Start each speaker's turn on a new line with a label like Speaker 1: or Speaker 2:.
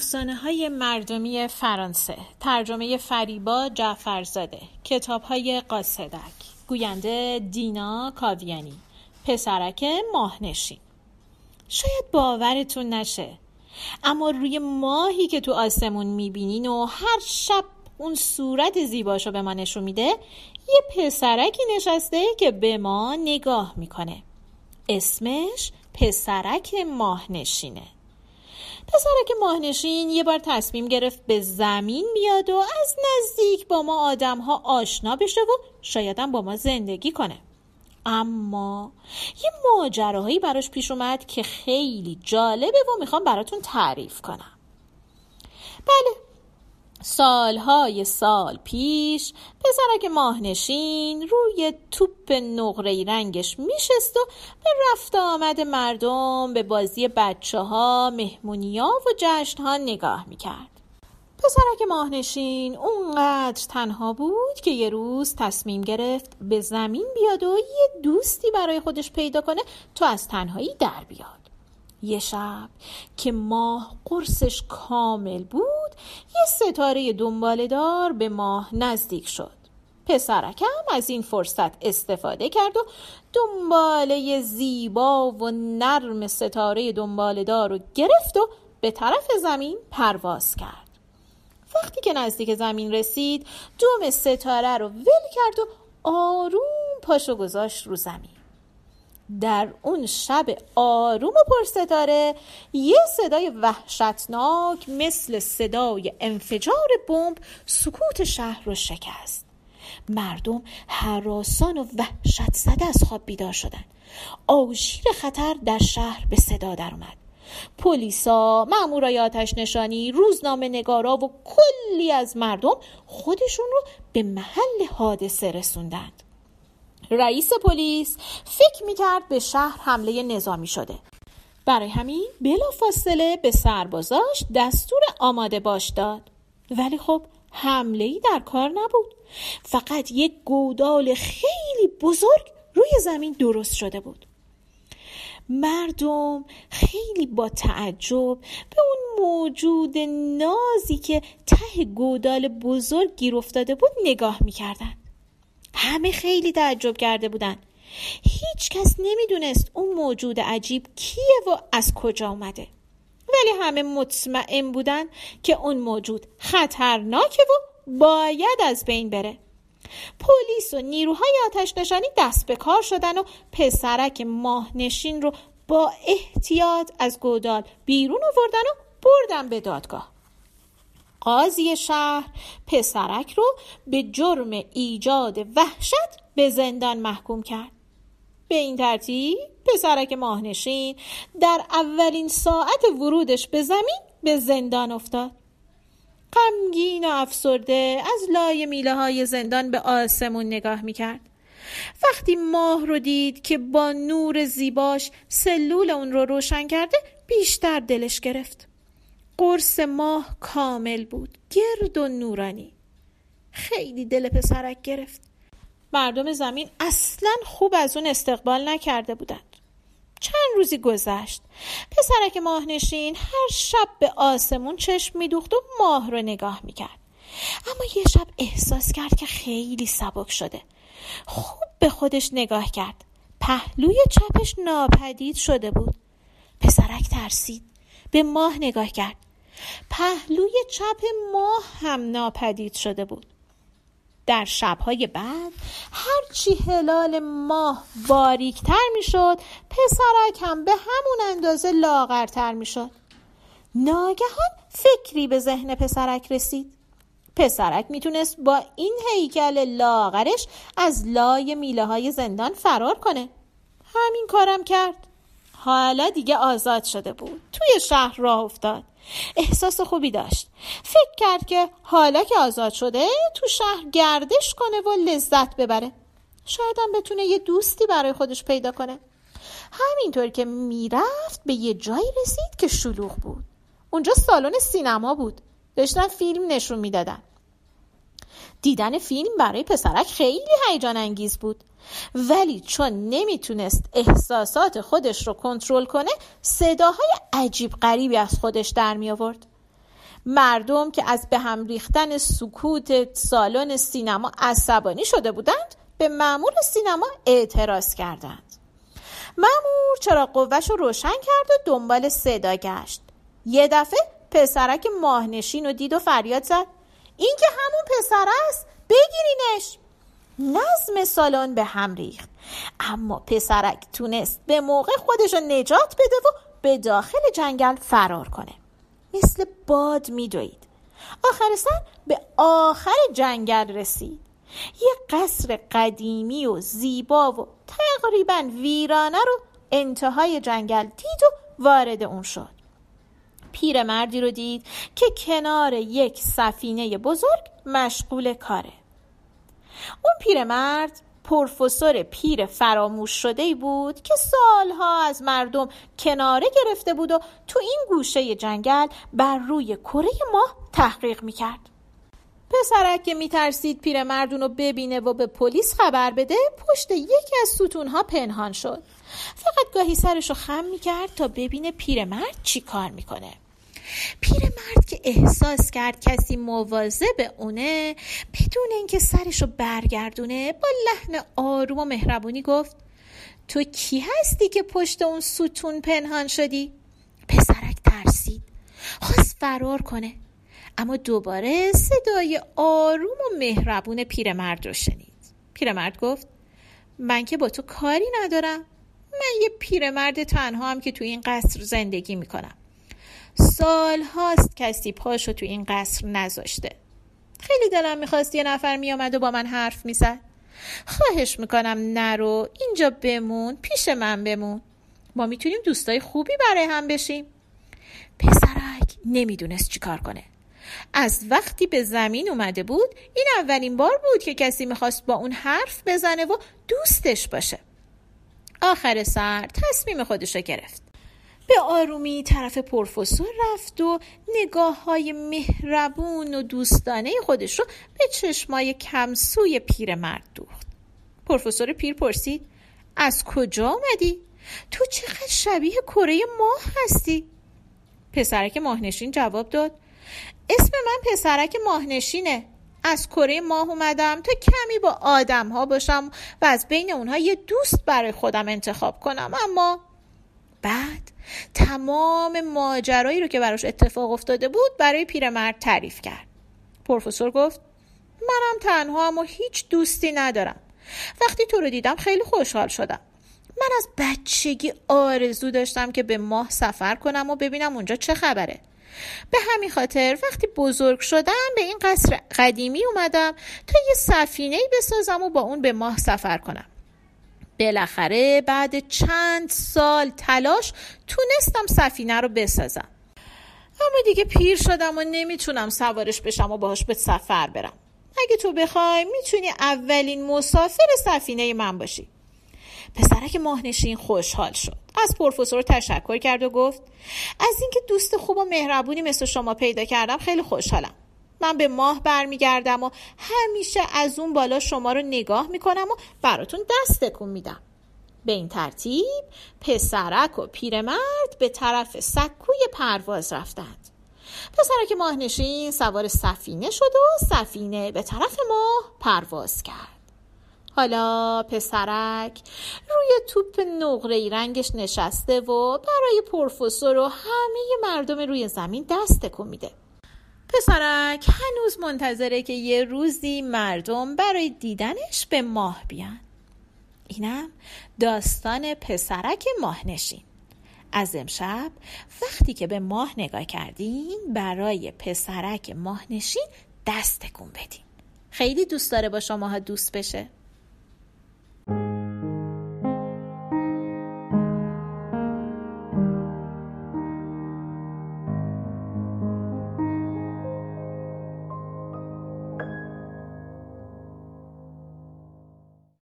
Speaker 1: افسانه های مردمی فرانسه ترجمه فریبا جعفرزاده کتاب های قاصدک گوینده دینا کاویانی پسرک ماهنشین. شاید باورتون نشه اما روی ماهی که تو آسمون می‌بینین و هر شب اون صورت زیباشو به ما نشون میده یه پسرکی نشسته که به ما نگاه می‌کنه. اسمش پسرک ماهنشینه. پسرک ماهنشین یه بار تصمیم گرفت به زمین بیاد و از نزدیک با ما آدم ها آشنا بشه و شایدم با ما زندگی کنه. اما یه ماجراهایی براش پیش اومد که خیلی جالبه و می‌خوام براتون تعریف کنم. بله سالهای سال پیش پسرک ماهنشین روی توپ نقره رنگش میشست و به رفت آمد مردم به بازی بچه ها مهمونی ها و جشن ها نگاه می‌کرد. پسرک ماهنشین اونقدر تنها بود که یه روز تصمیم گرفت به زمین بیاد و یه دوستی برای خودش پیدا کنه تو از تنهایی در بیاد. یه شب که ماه قرصش کامل بود یه ستاره دنبالدار به ماه نزدیک شد. پسرکم از این فرصت استفاده کرد و دنباله زیبا و نرم ستاره دنبالدار رو گرفت و به طرف زمین پرواز کرد. وقتی که نزدیک زمین رسید دوم ستاره رو ول کرد و آروم پاشو گذاشت رو زمین. در اون شب آروم و پرستاره یه صدای وحشتناک مثل صدای انفجار بمب سکوت شهر رو شکست. مردم حراسان و وحشت زده از خواب بیدار شدن. آژیر خطر در شهر به صدا در اومد. پلیسا مامورای آتش نشانی روزنامه نگارا و کلی از مردم خودشون رو به محل حادثه رسوندند. رئیس پلیس فکر می‌کرد به شهر حمله نظامی شده. برای همین بلا فاصله به سربازاش دستور آماده باش داد. ولی خب حمله ای در کار نبود. فقط یک گودال خیلی بزرگ روی زمین درست شده بود. مردم خیلی با تعجب به اون موجود نازی که ته گودال بزرگ گیر افتاده بود نگاه می‌کردن. همه خیلی تعجب کرده بودن. هیچ کس نمی‌دونست اون موجود عجیب کیه و از کجا اومده. ولی همه مطمئن بودن که اون موجود خطرناکه و باید از بین بره. پلیس و نیروهای آتش نشانی دست به کار شدن و پسرک ماهنشین رو با احتیاط از گودال بیرون آوردن و بردن به دادگاه. قاضی شهر پسرک رو به جرم ایجاد وحشت به زندان محکوم کرد. به این ترتیب پسرک ماهنشین در اولین ساعت ورودش به زمین به زندان افتاد. غمگین و افسرده از لای میله های زندان به آسمون نگاه می‌کرد. وقتی ماه رو دید که با نور زیباش سلول اون رو روشن کرده بیشتر دلش گرفت. قرص ماه کامل بود. گرد و نورانی. خیلی دل پسرک گرفت. مردم زمین اصلا خوب از اون استقبال نکرده بودند. چند روزی گذشت. پسرک ماهنشین هر شب به آسمون چشم میدوخت و ماه رو نگاه می‌کرد. اما یه شب احساس کرد که خیلی سبک شده. خوب به خودش نگاه کرد. پهلوی چپش ناپدید شده بود. پسرک ترسید. به ماه نگاه کرد. پهلوی چپ ماه هم ناپدید شده بود. در شبهای بعد هرچی هلال ماه باریکتر می‌شد پسرک هم به همون اندازه لاغرتر می‌شد. ناگهان فکری به ذهن پسرک رسید. پسرک می‌تونست با این هیکل لاغرش از لای میله های زندان فرار کنه. همین کارم کرد. حالا دیگه آزاد شده بود. توی شهر راه افتاد. احساس خوبی داشت. فکر کرد که حالا که آزاد شده تو شهر گردش کنه و لذت ببره. شاید هم بتونه یه دوستی برای خودش پیدا کنه. همینطور که می‌رفت به یه جایی رسید که شلوغ بود. اونجا سالن سینما بود. داشتن فیلم نشون می‌دادن. دیدن فیلم برای پسرک خیلی هیجان انگیز بود. ولی چون نمی‌تونست احساسات خودش رو کنترل کنه صداهای عجیب غریبی از خودش در می آورد مردم که از به هم ریختن سکوت سالن سینما عصبانی شده بودند به معمول سینما اعتراض کردند. معمور چرا قوهش رو روشن کرد و دنبال صدا گشت. یه دفعه پسرک ماهنشین رو دید و فریاد زد. این که همون پسر است بگیرینش. نظم سالن به هم ریخت. اما پسرک تونست به موقع خودش نجات بده و به داخل جنگل فرار کنه. مثل باد میدوید. آخر سر به آخر جنگل رسید. یه قصر قدیمی و زیبا و تقریبا ویرانه رو انتهای جنگل دید و وارد اون شد. پیرمردی رو دید که کنار یک سفینه بزرگ مشغول کاره. اون پیرمرد پروفسور پیر فراموش شده بود که سالها از مردم کناره گرفته بود و تو این گوشه جنگل بر روی کره ماه تحقیق می‌کرد. پسرک که میترسید پیرمرد اونو ببینه و به پلیس خبر بده پشت یکی از ستونها پنهان شد. فقط گاهی سرشو خم می‌کرد تا ببینه پیرمرد چی کار می‌کنه. پیرمرد که احساس کرد کسی به اونه بدون اینکه سرشو برگردونه با لحن آروم و مهربونی گفت تو کی هستی که پشت اون ستون پنهان شدی؟ پسرک ترسید. خواست فرار کنه. اما دوباره صدای آروم و مهربون پیرمرد رو شنید. پیرمرد گفت من که با تو کاری ندارم. من یه پیرمرد تنها هم که تو این قصر زندگی می‌کنم. سال هاست کسی پاشو تو این قصر نذاشته. خیلی دلم می‌خواست یه نفر میامد و با من حرف می‌زد. خواهش می‌کنم نرو اینجا بمون پیش من بمون. ما می‌تونیم دوستای خوبی برای هم بشیم. پسرک نمی‌دونست چیکار کنه. از وقتی به زمین اومده بود این اولین بار بود که کسی می‌خواست با اون حرف بزنه و دوستش باشه. آخر سر تصمیم خودش رو گرفت به آرومی طرف پروفسور رفت و نگاه های مهربون و دوستانه خودش رو به چشمای کمسوی پیرمرد دوخت پروفسور پیر پرسید از کجا آمدی؟ تو چقدر شبیه کره ماه هستی؟ پسرک ماهنشین جواب داد اسم من پسرک ماهنشینه از کره ماه اومدم تا کمی با آدم ها باشم و از بین اونها یه دوست برای خودم انتخاب کنم. اما بعد تمام ماجرایی رو که براش اتفاق افتاده بود برای پیرمرد تعریف کرد. پروفسور گفت منم تنها و هیچ دوستی ندارم. وقتی تو رو دیدم خیلی خوشحال شدم. من از بچگی آرزو داشتم که به ماه سفر کنم و ببینم اونجا چه خبره. به همین خاطر وقتی بزرگ شدم به این قصر قدیمی اومدم تا یه سفینه بسازم و با اون به ماه سفر کنم. بالاخره بعد چند سال تلاش تونستم سفینه رو بسازم. اما دیگه پیر شدم و نمی‌تونم سوارش بشم و باهاش به سفر برم. اگه تو بخوای می‌تونی اولین مسافر سفینه من باشی. پسرک ماهنشین خوشحال شد. از پروفسور تشکر کرد و گفت از اینکه دوست خوب و مهربونی مثل شما پیدا کردم خیلی خوشحالم. من به ماه برمیگردم و همیشه از اون بالا شما رو نگاه می‌کنم و براتون دست تکون میدم. به این ترتیب پسرک و پیرمرد به طرف سکوی پرواز رفتند. پسرک ماهنشین سوار سفینه شد و سفینه به طرف ماه پرواز کرد. حالا پسرک روی توپ نقره رنگش نشسته و برای پروفسور و همه مردم روی زمین دست تکون میده. پسرک هنوز منتظره که یه روزی مردم برای دیدنش به ماه بیان. اینم داستان پسرک ماهنشین. از امشب وقتی که به ماه نگاه کردیم برای پسرک ماهنشین دست تکون بدیم خیلی دوست داره با شماها دوست بشه.